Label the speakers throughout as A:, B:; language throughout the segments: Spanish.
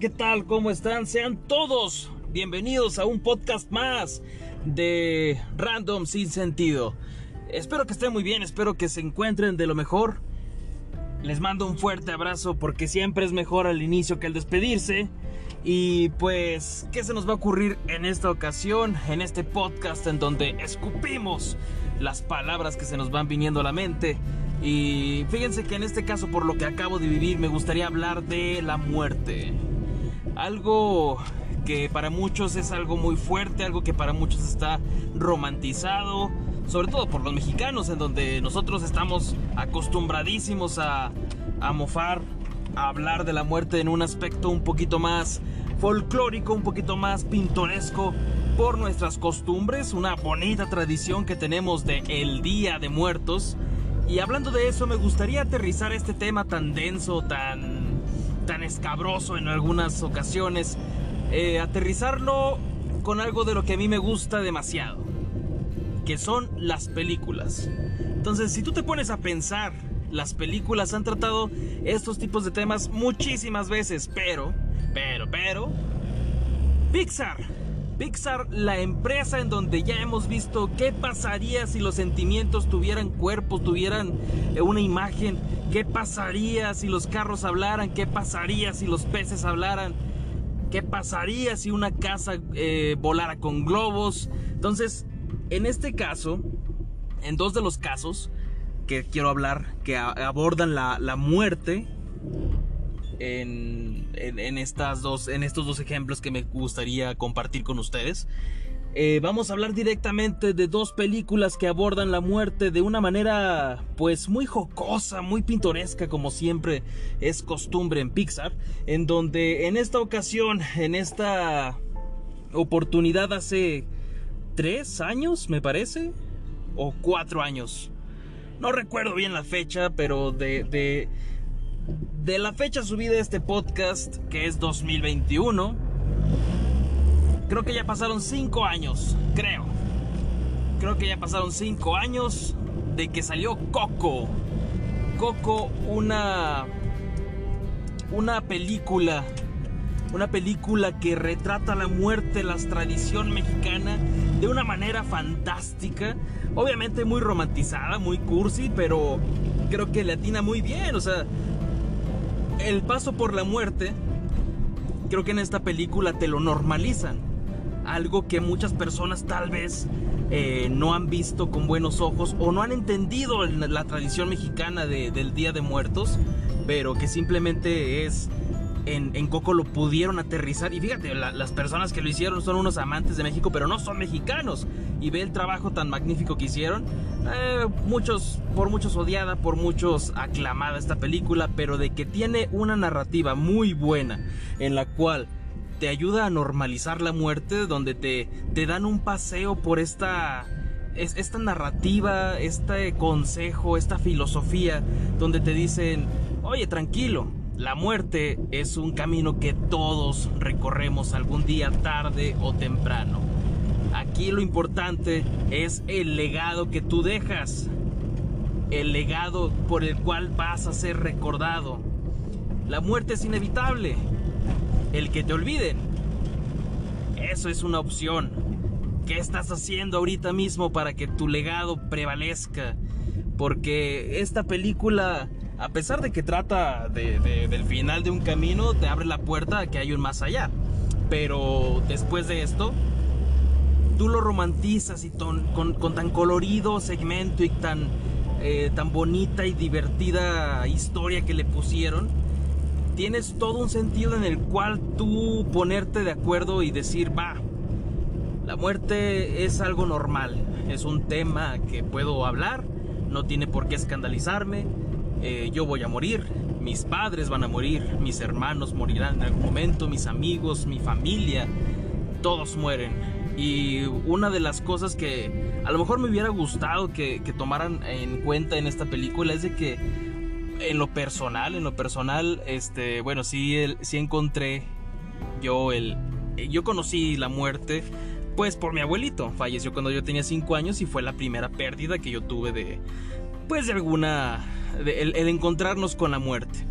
A: ¿qué tal? ¿Cómo están? Sean todos bienvenidos a un podcast más de Random Sin Sentido. Espero que estén muy bien, espero que se encuentren de lo mejor. Les mando un fuerte abrazo porque siempre es mejor al inicio que al despedirse. Y pues, ¿qué se nos va a ocurrir en esta ocasión, en este podcast en donde escupimos las palabras que se nos van viniendo a la mente? Y fíjense que en este caso, por lo que acabo de vivir, me gustaría hablar de la muerte. Algo que para muchos es algo muy fuerte, algo que para muchos está romantizado, sobre todo por los mexicanos, en donde nosotros estamos acostumbradísimos a, a mofar, a hablar de la muerte en un aspecto un poquito más folclórico, un poquito más pintoresco por nuestras costumbres, una bonita tradición que tenemos de el Día de Muertos. Y hablando de eso, me gustaría aterrizar este tema tan denso, tan, tan escabroso en algunas ocasiones, eh, aterrizarlo con algo de lo que a mí me gusta demasiado, que son las películas. Entonces, si tú te pones a pensar, las películas han tratado estos tipos de temas muchísimas veces, pero, pero, pero, Pixar. Pixar, la empresa en donde ya hemos visto qué pasaría si los sentimientos tuvieran cuerpos, tuvieran eh, una imagen, qué pasaría si los carros hablaran, qué pasaría si los peces hablaran, qué pasaría si una casa eh, volara con globos. Entonces, en este caso, en dos de los casos que quiero hablar, que abordan la muerte, en, estas dos, en estos dos ejemplos que me gustaría compartir con ustedes. Eh, vamos a hablar directamente de dos películas que abordan la muerte de una manera pues muy jocosa, muy pintoresca como siempre es costumbre en Pixar, en donde en esta ocasión, en esta oportunidad hace tres años me parece, o cuatro años, no recuerdo bien la fecha, pero de, de de la fecha subida de este podcast, que es 2021, creo que ya pasaron 5 años, creo. Creo que ya pasaron 5 años de que salió Coco. Coco, una una película, una película que retrata la muerte, la tradición mexicana de una manera fantástica, obviamente muy romantizada, muy cursi, pero creo que le atina muy bien, o sea, el paso por la muerte, creo que en esta película te lo normalizan. Algo que muchas personas tal vez eh, no han visto con buenos ojos o no han entendido la tradición mexicana del Día de Muertos, pero que simplemente es en, Coco lo pudieron aterrizar. Y fíjate, las personas que lo hicieron son unos amantes de México, pero no son mexicanos. Y ve el trabajo tan magnífico que hicieron. Eh, muchos, por muchos odiada, por muchos aclamada esta película, pero de que tiene una narrativa muy buena en la cual te ayuda a normalizar la muerte, donde te, te dan un paseo por esta esta narrativa, este consejo, esta filosofía, donde te dicen, oye, tranquilo, la muerte es un camino que todos recorremos algún día tarde o temprano. Aquí lo importante es el legado que tú dejas, el legado por el cual vas a ser recordado. La muerte es inevitable. El que te olviden, eso es una opción. ¿Qué estás haciendo ahorita mismo para que tu legado prevalezca? Porque esta película a pesar de que trata del final de un camino, te abre la puerta a que hay un más allá. Pero después de esto, tú lo romantizas y con, tan colorido segmento y tan, eh, tan bonita y divertida historia que le pusieron, tienes todo un sentido en el cual tú ponerte de acuerdo y decir, va, la muerte es algo normal, es un tema que puedo hablar, no tiene por qué escandalizarme, eh, yo voy a morir, mis padres van a morir, mis hermanos morirán en algún momento, mis amigos, mi familia, todos mueren. Y una de las cosas que a lo mejor me hubiera gustado que, tomaran en cuenta en esta película es de que en lo personal, en lo personal, este, bueno, sí, sí encontré yo el, yo conocí la muerte pues por mi abuelito. Falleció cuando yo tenía 5 años y fue la primera pérdida que yo tuve de, pues de alguna el, encontrarnos con la muerte.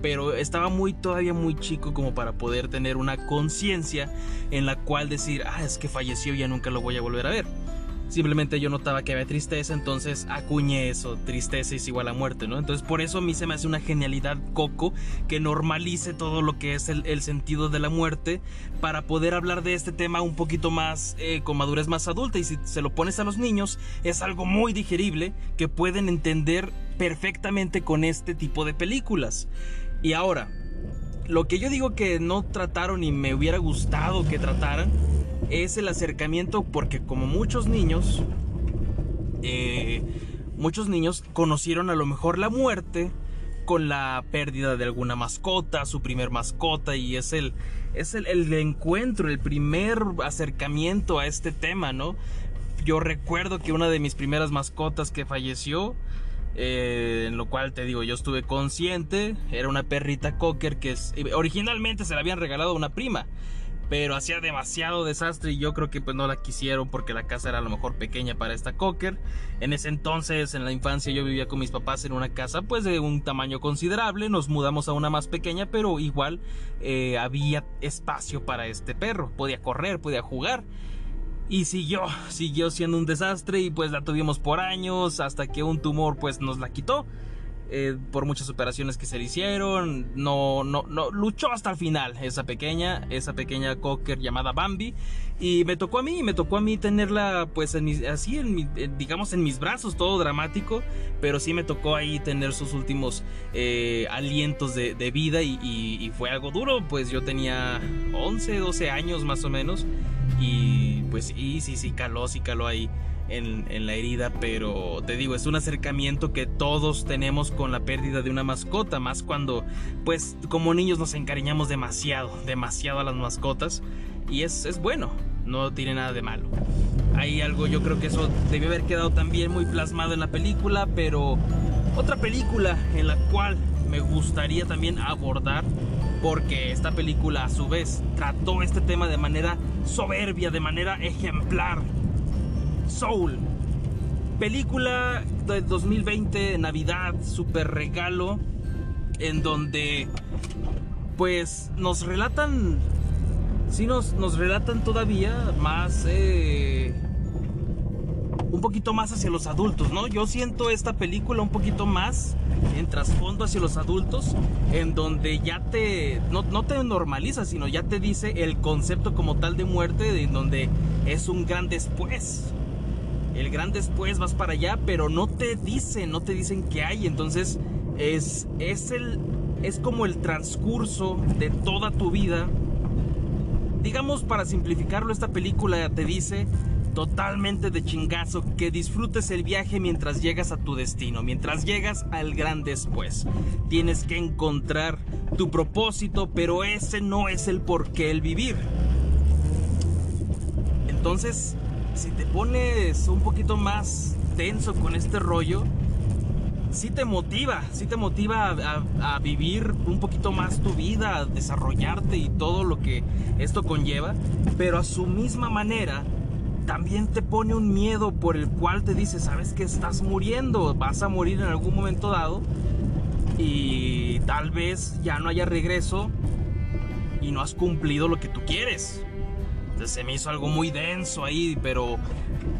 A: pero estaba muy todavía muy chico como para poder tener una conciencia en la cual decir, ah, es que falleció y ya nunca lo voy a volver a ver. Simplemente yo notaba que había tristeza, entonces acuñé eso, tristeza es igual a muerte, ¿no? Entonces por eso a mí se me hace una genialidad Coco que normalice todo lo que es el, sentido de la muerte para poder hablar de este tema un poquito más eh, con madurez más adulta y si se lo pones a los niños es algo muy digerible que pueden entender perfectamente con este tipo de películas. Y ahora, lo que yo digo que no trataron y me hubiera gustado que trataran es el acercamiento porque como muchos niños, eh, muchos niños conocieron a lo mejor la muerte con la pérdida de alguna mascota, su primer mascota y es el es el, el, encuentro, el primer acercamiento a este tema, ¿no? Yo recuerdo que una de mis primeras mascotas que falleció, eh, en lo cual te digo, yo estuve consciente, era una perrita cocker que originalmente se la habían regalado a una prima pero hacía demasiado desastre y yo creo que pues no la quisieron porque la casa era a lo mejor pequeña para esta cocker. En ese entonces, en la infancia, yo vivía con mis papás en una casa pues de un tamaño considerable, nos mudamos a una más pequeña, pero igual eh, había espacio para este perro, podía correr, podía jugar. Y siguió, siguió siendo un desastre y pues la tuvimos por años hasta que un tumor pues nos la quitó. Eh, por muchas operaciones que se le hicieron, no, no, no, luchó hasta el final esa pequeña, esa pequeña cocker llamada Bambi. Y me tocó a mí, me tocó a mí tenerla pues así, en digamos en mis brazos, todo dramático, pero sí me tocó ahí tener sus últimos eh, alientos de, vida y, y, fue algo duro, pues yo tenía 11, 12 años más o menos y pues sí, sí, sí, caló, sí caló ahí en, la herida, pero te digo, es un acercamiento que todos tenemos con la pérdida de una mascota, más cuando pues como niños nos encariñamos demasiado, demasiado a las mascotas y es, es bueno, no tiene nada de malo. Hay algo, yo creo que eso debió haber quedado también muy plasmado en la película, pero otra película en la cual me gustaría también abordar porque esta película a su vez trató este tema de manera soberbia, de manera ejemplar Soul. Película de 2020, Navidad, super regalo, en donde pues nos relatan, sí nos, nos relatan todavía más, eh, un poquito más hacia los adultos, ¿no? Yo siento esta película un poquito más en trasfondo hacia los adultos, en donde ya te, no, no te normaliza, sino ya te dice el concepto como tal de muerte, en donde es un gran después el gran después vas para allá, pero no te dicen, no te dicen qué hay. Entonces es, es, el, es como el transcurso de toda tu vida. Digamos, para simplificarlo, esta película te dice totalmente de chingazo que disfrutes el viaje mientras llegas a tu destino, mientras llegas al gran después. Tienes que encontrar tu propósito, pero ese no es el por qué el vivir. Entonces, si te pones un poquito más tenso con este rollo, sí te motiva, sí te motiva a, vivir un poquito más tu vida, a desarrollarte y todo lo que esto conlleva, pero a su misma manera también te pone un miedo por el cual te dice, sabes que estás muriendo, vas a morir en algún momento dado y tal vez ya no haya regreso y no has cumplido lo que tú quieres se me hizo algo muy denso ahí, pero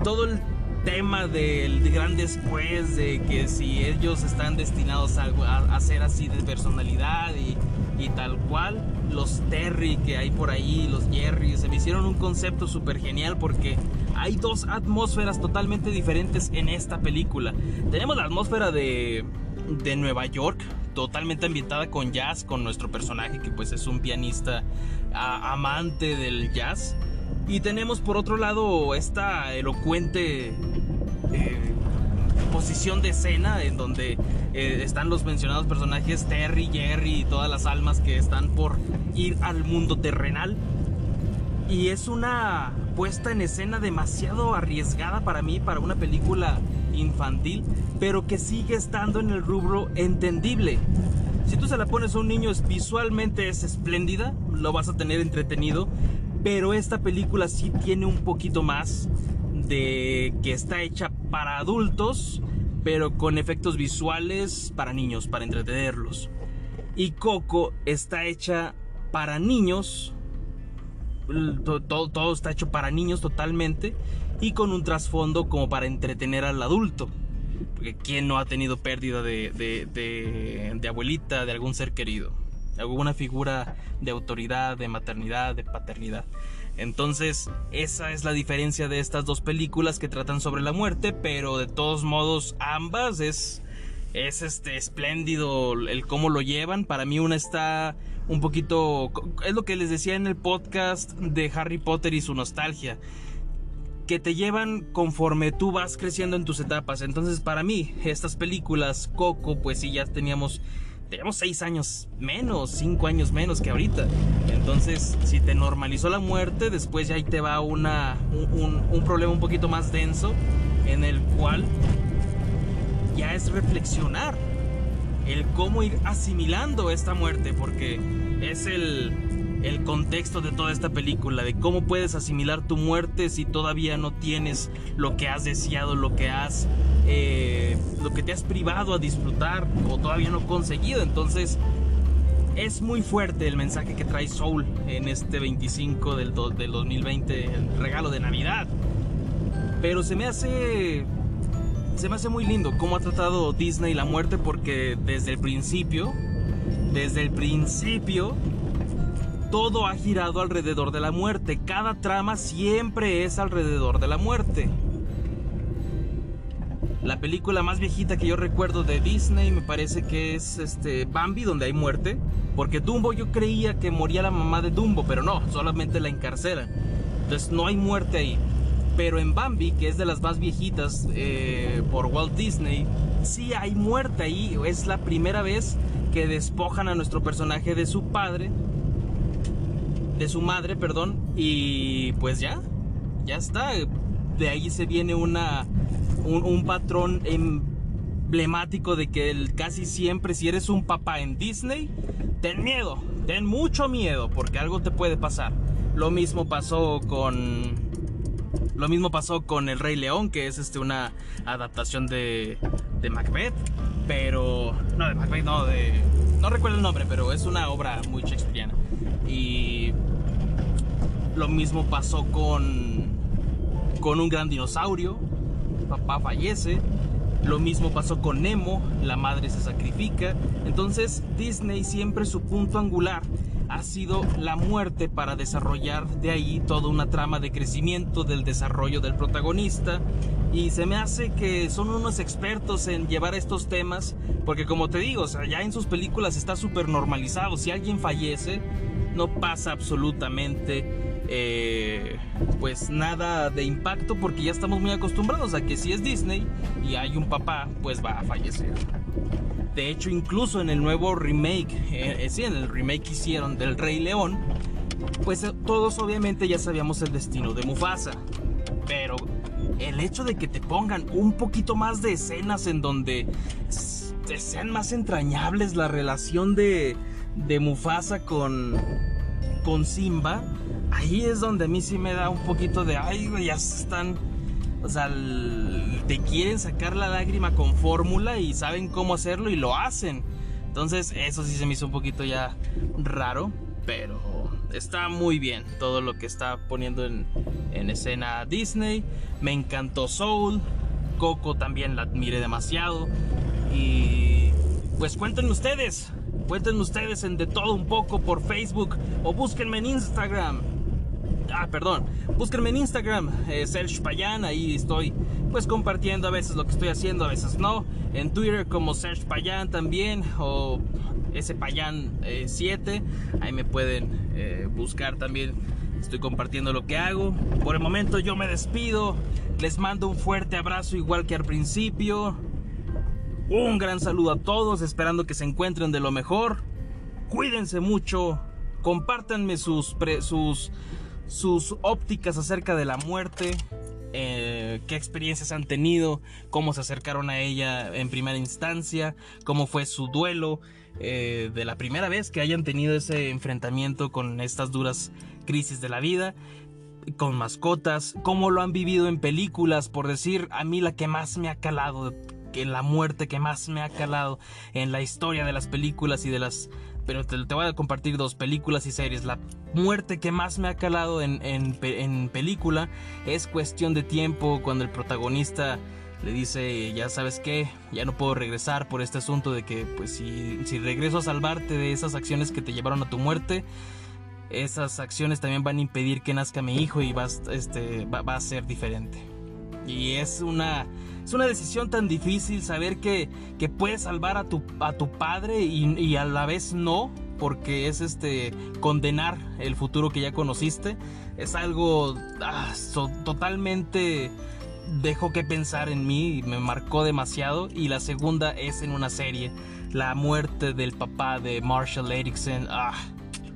A: todo el tema del gran después, de que si ellos están destinados a, a, ser así de personalidad y, y, tal cual, los Terry que hay por ahí, los Jerry, se me hicieron un concepto súper genial porque hay dos atmósferas totalmente diferentes en esta película. Tenemos la atmósfera de, de Nueva York, totalmente ambientada con jazz, con nuestro personaje que pues es un pianista amante del jazz y tenemos por otro lado esta elocuente eh, posición de escena en donde eh, están los mencionados personajes Terry, Jerry y todas las almas que están por ir al mundo terrenal. Y es una puesta en escena demasiado arriesgada para mí, para una película infantil, pero que sigue estando en el rubro entendible. Si tú se la pones a un niño, visualmente es espléndida, lo vas a tener entretenido, pero esta película sí tiene un poquito más de que está hecha para adultos, pero con efectos visuales para niños, para entretenerlos. Y Coco está hecha para niños. Todo, está hecho para niños totalmente. Y con un trasfondo como para entretener al adulto. Porque ¿quién no ha tenido pérdida de abuelita, de algún ser querido? Alguna figura de autoridad, de maternidad, de paternidad. Entonces, esa es la diferencia de estas dos películas que tratan sobre la muerte, pero de todos modos ambas es es este espléndido el cómo lo llevan. Para mí una está un poquito es lo que les decía en el podcast de Harry Potter y su nostalgia que te llevan conforme tú vas creciendo en tus etapas. Entonces, para mí estas películas Coco, pues sí ya teníamos teníamos seis años menos, cinco años menos que ahorita. Entonces, si te normalizó la muerte, después ya ahí te va una, un, problema un poquito más denso en el cual ya es reflexionar el cómo ir asimilando esta muerte, porque es el, el contexto de toda esta película, de cómo puedes asimilar tu muerte si todavía no tienes lo que has deseado, lo que has, eh, lo que te has privado a disfrutar o todavía no conseguido. Entonces, es muy fuerte el mensaje que trae Soul en este 25 del, del 2020, el regalo de Navidad. Pero se me hace se me hace muy lindo cómo ha tratado Disney la muerte porque desde el principio, desde el principio todo ha girado alrededor de la muerte. Cada trama siempre es alrededor de la muerte. La película más viejita que yo recuerdo de Disney me parece que es este Bambi donde hay muerte, porque Dumbo yo creía que moría la mamá de Dumbo, pero no, solamente la encarcelan. Entonces no hay muerte ahí. Pero en Bambi, que es de las más viejitas eh, por Walt Disney, sí hay muerte ahí. Es la primera vez que despojan a nuestro personaje de su padre de su madre, perdón, y pues ya, ya está. De ahí se viene una, un, patrón emblemático de que casi siempre si eres un papá en Disney, ten miedo, ten mucho miedo, porque algo te puede pasar. Lo mismo pasó con... Lo mismo pasó con El Rey León, que es este, una adaptación de, de Macbeth. Pero... No, de Macbeth, no, de... No recuerdo el nombre, pero es una obra muy shakespeariana. Y lo mismo pasó con, con un gran dinosaurio. Papá fallece. Lo mismo pasó con Nemo, la madre se sacrifica. Entonces Disney siempre su punto angular ha sido la muerte para desarrollar de ahí toda una trama de crecimiento del desarrollo del protagonista. Y se me hace que son unos expertos en llevar estos temas, porque como te digo, ya en sus películas está súper normalizado. Si alguien fallece, no pasa absolutamente eh, pues nada de impacto porque ya estamos muy acostumbrados a que si es Disney y hay un papá pues va a fallecer. De hecho incluso en el nuevo remake, eh, sí, en el remake que hicieron del Rey León, pues eh, todos obviamente ya sabíamos el destino de Mufasa. Pero el hecho de que te pongan un poquito más de escenas en donde sean más entrañables la relación de, de Mufasa con, con Simba, ahí es donde a mí sí me da un poquito de, ay, ya están, o sea, te quieren sacar la lágrima con fórmula y saben cómo hacerlo y lo hacen. Entonces, eso sí se me hizo un poquito ya raro, pero está muy bien todo lo que está poniendo en, en escena Disney. Me encantó Soul, Coco también la admiré demasiado. Y pues cuéntenme ustedes, Cuéntenme ustedes en de todo un poco por Facebook o búsquenme en Instagram. Ah, perdón. Búsquenme en Instagram, eh, Serge Payan, ahí estoy pues compartiendo a veces lo que estoy haciendo, a veces no. En Twitter como Serge Payan también o ese Payan 7, eh, ahí me pueden eh, buscar también. Estoy compartiendo lo que hago. Por el momento yo me despido. Les mando un fuerte abrazo igual que al principio. Un gran saludo a todos, esperando que se encuentren de lo mejor. Cuídense mucho, compártanme sus, sus, sus ópticas acerca de la muerte, eh, qué experiencias han tenido, cómo se acercaron a ella en primera instancia, cómo fue su duelo, eh, de la primera vez que hayan tenido ese enfrentamiento con estas duras crisis de la vida con mascotas, cómo lo han vivido en películas, por decir, a mí la que más me ha calado que la muerte que más me ha calado en la historia de las películas y de las pero te, voy a compartir dos películas y series. La muerte que más me ha calado en, en, película es cuestión de tiempo cuando el protagonista le dice, ya sabes qué, ya no puedo regresar por este asunto de que pues si, si regreso a salvarte de esas acciones que te llevaron a tu muerte, esas acciones también van a impedir que nazca mi hijo y va, este, va, a ser diferente. Y es una, es una decisión tan difícil saber que, que puedes salvar a tu, a tu padre y, a la vez no, porque es este condenar el futuro que ya conociste. Es algo ah, totalmente dejó que pensar en mí y me marcó demasiado. Y la segunda es en una serie, la muerte del papá de Marshall Erickson. Ah,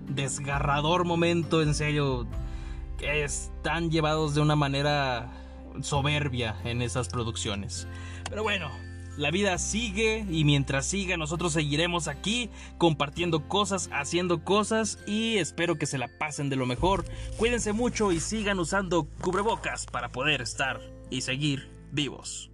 A: desgarrador momento, en serio. Están llevados de una manera soberbia en esas producciones. Pero bueno, la vida sigue y mientras siga nosotros seguiremos aquí compartiendo cosas, haciendo cosas y espero que se la pasen de lo mejor. Cuídense mucho y sigan usando cubrebocas para poder estar y seguir vivos.